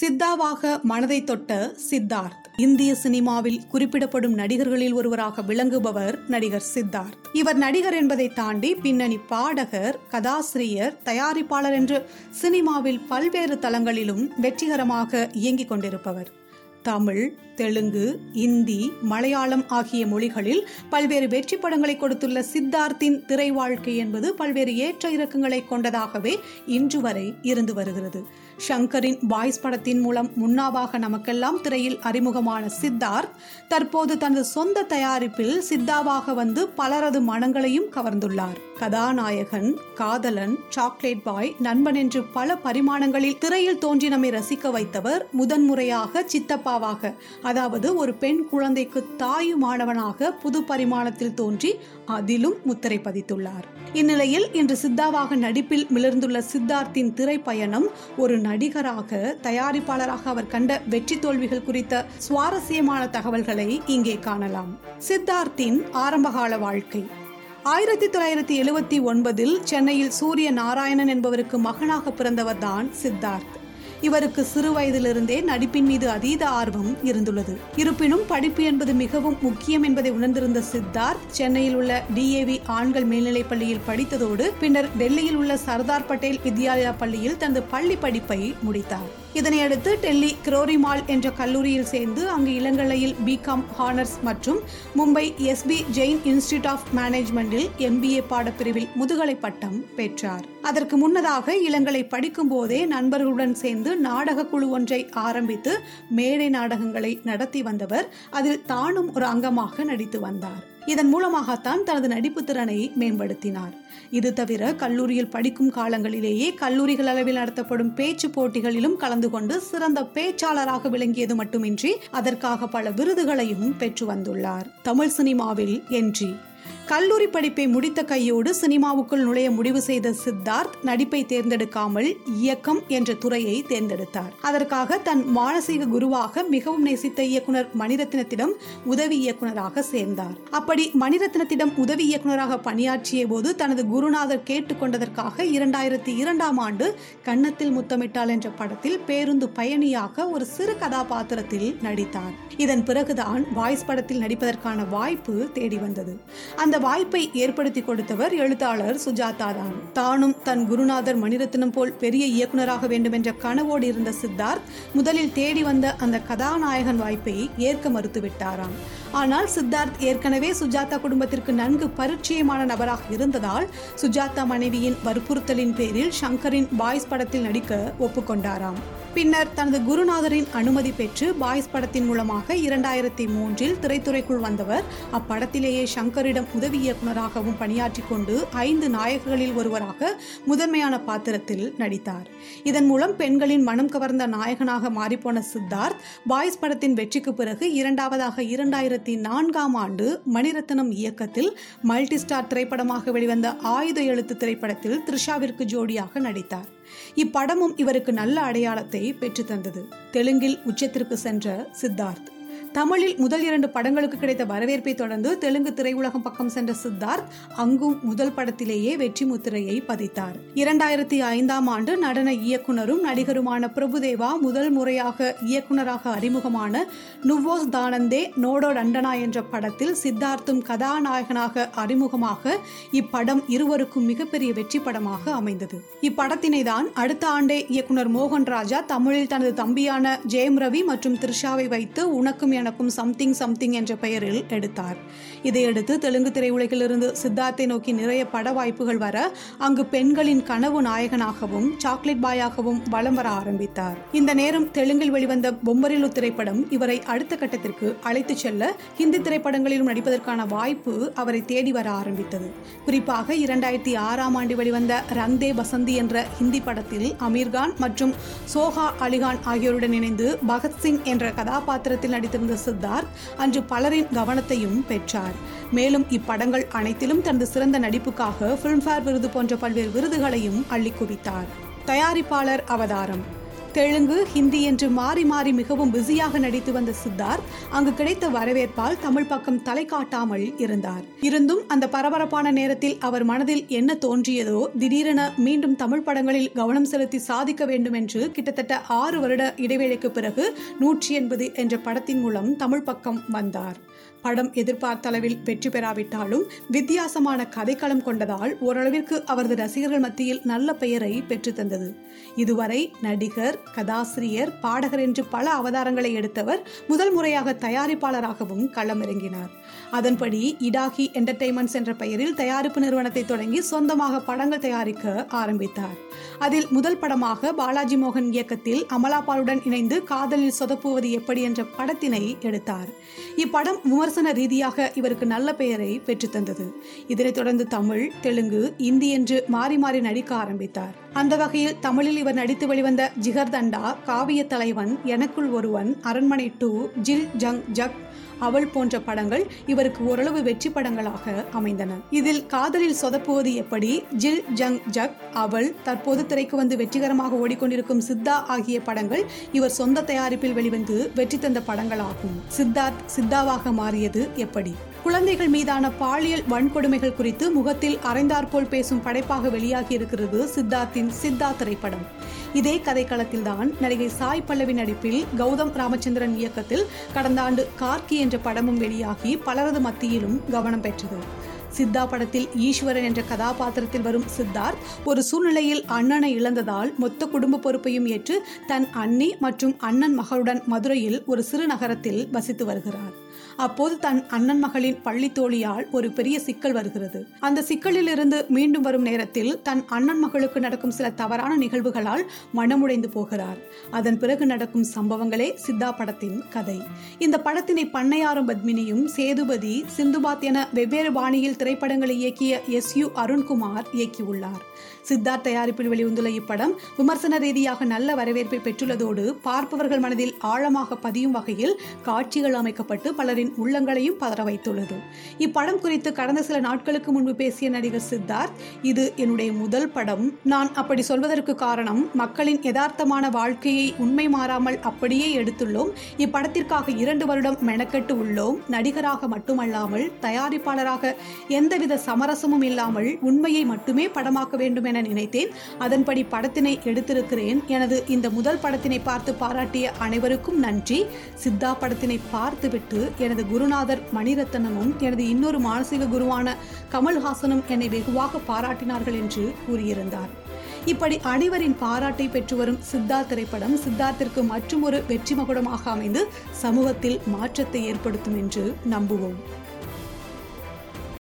சித்தாவாக மனதை தொட்ட சித்தார்த். இந்திய சினிமாவில் குறிப்பிடப்படும் நடிகர்களில் ஒருவராக விளங்குபவர் நடிகர் சித்தார்த். இவர் நடிகர் என்பதை தாண்டி பின்னணி பாடகர் கதாசிரியர் தயாரிப்பாளர் என்று சினிமாவில் பல்வேறு தளங்களிலும் வெற்றிகரமாக இயங்கிக் கொண்டிருப்பவர். தமிழ் தெலுங்கு இந்தி மலையாளம் ஆகிய மொழிகளில் பல்வேறு வெற்றி படங்களை கொடுத்துள்ள சித்தார்த்தின் திரை வாழ்க்கை என்பது பல்வேறு ஏற்ற இறக்கங்களை கொண்டதாகவே இன்று வரை இருந்து வருகிறது. ஷங்கரின் பாய்ஸ் படத்தின் மூலம் முன்னாவாக நமக்கெல்லாம் திரையில் அறிமுகமான சித்தார்த் தற்போது தனது சொந்த தயாரிப்பில் சித்தாவாக வந்து பலரது மனங்களையும் கவர்ந்துள்ளார். கதாநாயகன் காதலன் சாக்லேட் பாய் நண்பன் என்று பல பரிமாணங்களில் திரையில் தோன்றி நம்மை ரசிக்க வைத்தவர் முதன்முறையாக சித்தப்பாவாக அதாவது ஒரு பெண் குழந்தைக்கு தாயுமானவனாக புது பரிமாணத்தில் தோன்றி அதிலும் முத்திரை பதித்துள்ளார். இந்நிலையில் இன்று சித்தாவாக நடிப்பில் மிளர்ந்துள்ள சித்தார்த்தின் திரைப்பயணம் ஒரு நடிகராக தயாரிப்பாளராக அவர் கண்ட வெற்றி தோல்விகள் குறித்த சுவாரஸ்யமான தகவல்களை இங்கே காணலாம். சித்தார்த்தின் ஆரம்பகால வாழ்க்கை. ஆயிரத்தி தொள்ளாயிரத்தி எழுபத்தி ஒன்பதில் சென்னையில் சூரிய நாராயணன் என்பவருக்கு மகனாக பிறந்தவர் தான் சித்தார்த். இவருக்கு சிறு வயதிலிருந்தே நடிப்பின் மீது அதீத ஆர்வம் இருந்துள்ளது. இருப்பினும் படிப்பு என்பது மிகவும் முக்கியம் என்பதை உணர்ந்திருந்த சித்தார்த் சென்னையில் உள்ள டிஏவி ஆண்கள் மேல்நிலைப் பள்ளியில் படித்ததோடு பின்னர் டெல்லியில் உள்ள சர்தார் பட்டேல் வித்யாலயா பள்ளியில் தனது பள்ளி படிப்பை முடித்தார். இதனையடுத்து டெல்லி குரோரிமால் என்ற கல்லூரியில் சேர்ந்து அங்கு இளங்கலையில் பிகாம் ஹானர்ஸ் மற்றும் Mumbai SP Jain institute of மேனேஜ்மெண்டில் MBA பாடப்பிரிவில் முதுகலை பட்டம் பெற்றார். அதற்கு முன்னதாக இளங்கலை படிக்கும் போதே நண்பர்களுடன் சேர்ந்து நாடக குழு ஒன்றை ஆரம்பித்து மேடை நாடகங்களை நடத்தி வந்தவர் அதில் தானும் ஒரு அங்கமாக நடித்து வந்தார். இதன் மூலமாகத்தான் தனது நடிப்பு திறனை மேம்படுத்தினார். இது தவிர கல்லூரியில் படிக்கும் காலங்களிலேயே கல்லூரிகள் அளவில் நடத்தப்படும் பேச்சு போட்டிகளிலும் கலந்து கொண்டு சிறந்த பேச்சாளராக விளங்கியது மட்டுமின்றி அதற்காக பல விருதுகளையும் பெற்று வந்துள்ளார். தமிழ் சினிமாவில் என்றி கல்லூரி படிப்பை முடித்த கையோடு சினிமாவுக்குள் நுழைய முடிவு செய்த சித்தார்த் நடிப்பை தேர்ந்தெடுக்காமல் இயக்கம் என்ற துறையை தேர்ந்தெடுத்தார். அதற்காக தன் மானசீக குருவாக மிகவும் நேசித்த இயக்குனர் மணிரத்னத்திடம் உதவி இயக்குனராக சேர்ந்தார். அப்படி மணிரத்னத்திடம் உதவி இயக்குனராக பணியாற்றிய போது தனது குருநாதர் கேட்டுக்கொண்டதற்காக இரண்டாயிரத்தி இரண்டாம் ஆண்டு கன்னத்தில் முத்தமிட்டால் என்ற படத்தில் பேருந்து பயணியாக ஒரு சிறு கதாபாத்திரத்தில் நடித்தார். இதன் பிறகுதான் வாய்ஸ் படத்தில் நடிப்பதற்கான வாய்ப்பு தேடி வந்தது. அந்த வாய்ப்பை ஏற்படுத்தி கொடுத்தவர் எழுத்தாளர் சுஜாதா தான் தானும் தன் குருநாதர் மணிரத்னம் போல் பெரிய இயக்குனராக வேண்டும் என்ற கனவோடு இருந்த சித்தார்த் முதலில் தேடி வந்த அந்த கதாநாயகன் வாய்ப்பை ஏற்க மறுத்துவிட்டாராம். ஆனால் சித்தார்த் ஏற்கனவே சுஜாதா குடும்பத்திற்கு நன்கு பரிச்சயமான நபராக இருந்ததால் சுஜாதா மனைவியின் வற்புறுத்தலின் பேரில் ஷங்கரின் பாய்ஸ் படத்தில் நடிக்க ஒப்புக்கொண்டாராம். பின்னர் தனது குருநாதரின் அனுமதி பெற்று பாய்ஸ் படத்தின் மூலமாக இரண்டாயிரத்தி மூன்றில் திரைத்துறைக்குள் வந்தவர் அப்படத்திலேயே சங்கரிடம் உதவி இயக்குநராகவும் பணியாற்றி கொண்டு ஐந்து நாயகர்களில் ஒருவராக முதன்மையான பாத்திரத்தில் நடித்தார். இதன் மூலம் பெண்களின் மனம் கவர்ந்த நாயகனாக மாறிப்போன சித்தார்த் பாய்ஸ் படத்தின் வெற்றிக்கு பிறகு இரண்டாவதாக இரண்டாயிரத்தி நான்காம் ஆண்டு மணிரத்னம் இயக்கத்தில் மல்டி ஸ்டார் திரைப்படமாக வெளிவந்த ஆயுத எழுத்து திரைப்படத்தில் த்ரிஷாவிற்கு ஜோடியாக நடித்தார். இப்படமும் இவருக்கு நல்ல அடையாளத்தை பெற்று தந்தது தெலுங்கில் உச்சத்திற்கு சென்ற சித்தார்த். தமிழில் முதல் இரண்டு படங்களுக்கு கிடைத்த வரவேற்பை தொடர்ந்து தெலுங்கு திரையுலகம் பக்கம் சென்ற சித்தார்த் அங்கும் முதல் படத்திலேயே வெற்றி முத்திரையை பதித்தார். இரண்டாயிரத்தி ஐந்தாம் ஆண்டு நடன இயக்குனரும் நடிகருமான பிரபுதேவா முதல் முறையாக இயக்குனராக அறிமுகமான நுவோஸ் தானந்தே நோடோ டண்டனா என்ற படத்தில் சித்தார்த்தும் கதாநாயகனாக அறிமுகமாக இப்படம் இருவருக்கும் மிகப்பெரிய வெற்றி படமாக அமைந்தது. இப்படத்தினை தான் அடுத்த ஆண்டே இயக்குனர் மோகன் ராஜா தமிழில் தனது தம்பியான ஜெயம் ரவி மற்றும் த்ரிஷாவை வைத்து உனக்கும் எனக்கும் சம்திங் சம்திங் என்ற பெயரில் எடுத்தார். இதையடுத்து தெலுங்கு திரையுலகிலிருந்து சித்தார்த்தை நோக்கி நிறைய பட வாய்ப்புகள் வர அங்கு பெண்களின் கனவு நாயகனாகவும் சாக்லேட் பாயாகவும் வலம் வர ஆரம்பித்தார். இந்த நேரம் தெலுங்கில் வெளிவந்த பொம்பரிலு திரைப்படம் இவரை அடுத்த கட்டத்திற்கு அழைத்துச் செல்ல ஹிந்தி திரைப்படங்களிலும் நடிப்பதற்கான வாய்ப்பு அவரை தேடி வர ஆரம்பித்தது. குறிப்பாக இரண்டாயிரத்தி ஆறாம் ஆண்டு வெளிவந்த ரங்தே வசந்தி என்ற ஹிந்தி படத்தில் அமீர்கான் மற்றும் சோஹா அலிகான் ஆகியோருடன் இணைந்து பகத்சிங் என்ற கதாபாத்திரத்தில் நடித்திருந்த சித்தார்த் அன்று பலரின் கவனத்தையும் பெற்றார். மேலும் இப்படங்கள் அனைத்திலும் தனது சிறந்த நடிப்புக்காக பிலிம்ஃபேர் விருது போன்ற பல்வேறு விருதுகளையும் அள்ளி குவித்தார். தயாரிப்பாளர் அவதாரம். தெலுங்கு ஹிந்தி என்று மாறி மாறி மிகவும் பிஸியாக நடித்து வந்த சித்தார்த் அங்கு கிடைத்த வரவேற்பால் தமிழ் பக்கம் தலை காட்டாமல் இருந்தார். இருந்தும் அந்த பரபரப்பான நேரத்தில் அவர் மனதில் என்ன தோன்றியதோ திடீரென மீண்டும் தமிழ் படங்களில் கவனம் செலுத்தி சாதிக்க வேண்டும் என்று கிட்டத்தட்ட ஆறு வருட இடைவேளைக்கு பிறகு நூற்றி எண்பது என்ற படத்தின் மூலம் தமிழ் பக்கம் வந்தார். படம் எதிர்பார்த்த அளவில் வெற்றி பெறாவிட்டாலும் வித்தியாசமான கதைக்களம் கொண்டதால் ஓரளவிற்கு அவரது ரசிகர்கள் மத்தியில் நல்ல பெயரை பெற்றுத்தந்தது இதுவரை நடிகர் கதாசிரியர் பாடகர் என்று பல அவதாரங்களை எடுத்தவர் முதல் முறையாக தயாரிப்பாளராகவும் களமிறங்கினார். அதன்படி இடாகி என்டர்டெயின்மெண்ட்ஸ் என்ற பெயரில் தயாரிப்பு நிறுவனத்தை தொடங்கி சொந்தமாக படங்கள் தயாரிக்க ஆரம்பித்தார். அதில் முதல் படமாக பாலாஜி மோகன் இயக்கத்தில் அமலாபாலுடன் இணைந்து காதலில் சொதப்புவது எப்படி என்ற படத்தினை எடுத்தார். இப்படம் விமர்சன ரீதியாக இவருக்கு நல்ல பெயரை பெற்றுத்தந்தது இதனைத் தொடர்ந்து தமிழ் தெலுங்கு இந்தி என்று மாறி மாறி நடிக்க ஆரம்பித்தார். அந்த வகையில் தமிழில் இவர் நடித்து வெளிவந்த ஜிகர்தண்டா காவிய தலைவன் எனக்குள் ஒருவன் அரண்மனை டூ ஜில் ஜங் ஜக் அவள் போன்ற படங்கள் இவருக்கு ஓரளவு வெற்றி படங்களாக அமைந்தன. இதில் காதலில் சொதப்புவது எப்படி? ஜில் ஜங் ஜக் அவள் தற்போது திரைக்கு வந்து வெற்றிகரமாக ஓடிக்கொண்டிருக்கும் சித்தா ஆகிய படங்கள் இவர் சொந்த தயாரிப்பில் வெளிவந்து வெற்றி தந்த படங்களாகும். சித்தார்த் சித்தாவாக மாறியது எப்படி? குழந்தைகள் மீதான பாலியல் வன்கொடுமைகள் குறித்து முகத்தில் அரைந்தாற்போல் பேசும் படைப்பாக வெளியாகி இருக்கிறது சித்தார்த்தின் சித்தா திரைப்படம். இதே கதைக்களத்தில்தான் நடிகை சாய் பல்லவி நடிப்பில் கௌதம் ராமச்சந்திரன் இயக்கத்தில் கடந்த ஆண்டு கார்கி என்ற படமும் வெளியாகி பலரது மத்தியிலும் கவனம் பெற்றது. சித்தா படத்தில் ஈஸ்வரன் என்ற கதாபாத்திரத்தில் வரும் சித்தார்த் ஒரு சூழ்நிலையில் அண்ணனை இழந்ததால் மொத்த குடும்ப பொறுப்பையும் ஏற்று தன் அண்ணி மற்றும் அண்ணன் மகளுடன் மதுரையில் ஒரு சிறு நகரத்தில் வசித்து வருகிறார். அப்போது தன் அண்ணன் மகளின் பள்ளி தோழியால் ஒரு பெரிய சிக்கல் வருகிறது. அந்த சிக்கலிலிருந்து மீண்டும் வரும் நேரத்தில் தன் அண்ணன் மகளுக்கு நடக்கும் சில தவறான நிகழ்வுகளால் மனமுடைந்து போகிறார். அதன் பிறகு நடக்கும் சம்பவங்களே சித்தா படத்தின் கதை. இந்த படத்தினை பண்ணையாரும் பத்மினியும் சேதுபதி சிந்துபாத் என வெவ்வேறு பாணியில் திரைப்படங்களை இயக்கிய எஸ் யு அருண்குமார் இயக்கியுள்ளார். சித்தார்த் தயாரிப்பில் வெளிவந்துள்ள இப்படம் விமர்சன ரீதியாக நல்ல வரவேற்பை பெற்றுள்ளதோடு பார்ப்பவர்கள் மனதில் ஆழமாக பதியும் வகையில் காட்சிகள் அமைக்கப்பட்டு பலரை ரசிகர்களின் உள்ளங்களையும் பதற வைத்துள்ளது. இப்படம் குறித்து கடந்த சில நாட்களுக்கு முன்பு பேசிய நடிகர் சித்தார்த் இது என்னுடைய முதல் படம். நான் அப்படி சொல்வதற்கு காரணம் மக்களின் யதார்த்தமான வாழ்க்கையை உண்மை மாறாமல் அப்படியே எடுத்துள்ளோம். இப்படத்திற்காக இரண்டு வருடம் மெனக்கெட்டு உள்ளோம். நடிகராக மட்டுமல்லாமல் தயாரிப்பாளராக எந்தவித சமரசமும் இல்லாமல் உண்மையை மட்டுமே படமாக்க வேண்டும் என நினைத்தேன். அதன்படி படத்தினை எடுத்திருக்கிறேன். எனது இந்த முதல் படத்தினை பார்த்து பாராட்டிய அனைவருக்கும் நன்றி. சித்தா படத்தினை பார்த்துவிட்டு என எனது குருநாதர் மணிரத்னமும் எனது இன்னொரு மானசீக குருவான கமல்ஹாசனும் என்னை வெகுவாக பாராட்டினார்கள் என்று கூறியிருந்தார். இப்படி அனைவரின் பாராட்டை பெற்று வரும் சித்தார்த் திரைப்படம் சித்தார்த்திற்கு மற்றும் ஒரு வெற்றி மகுடமாக அமைந்து சமூகத்தில் மாற்றத்தை ஏற்படுத்தும் என்று நம்புவோம்.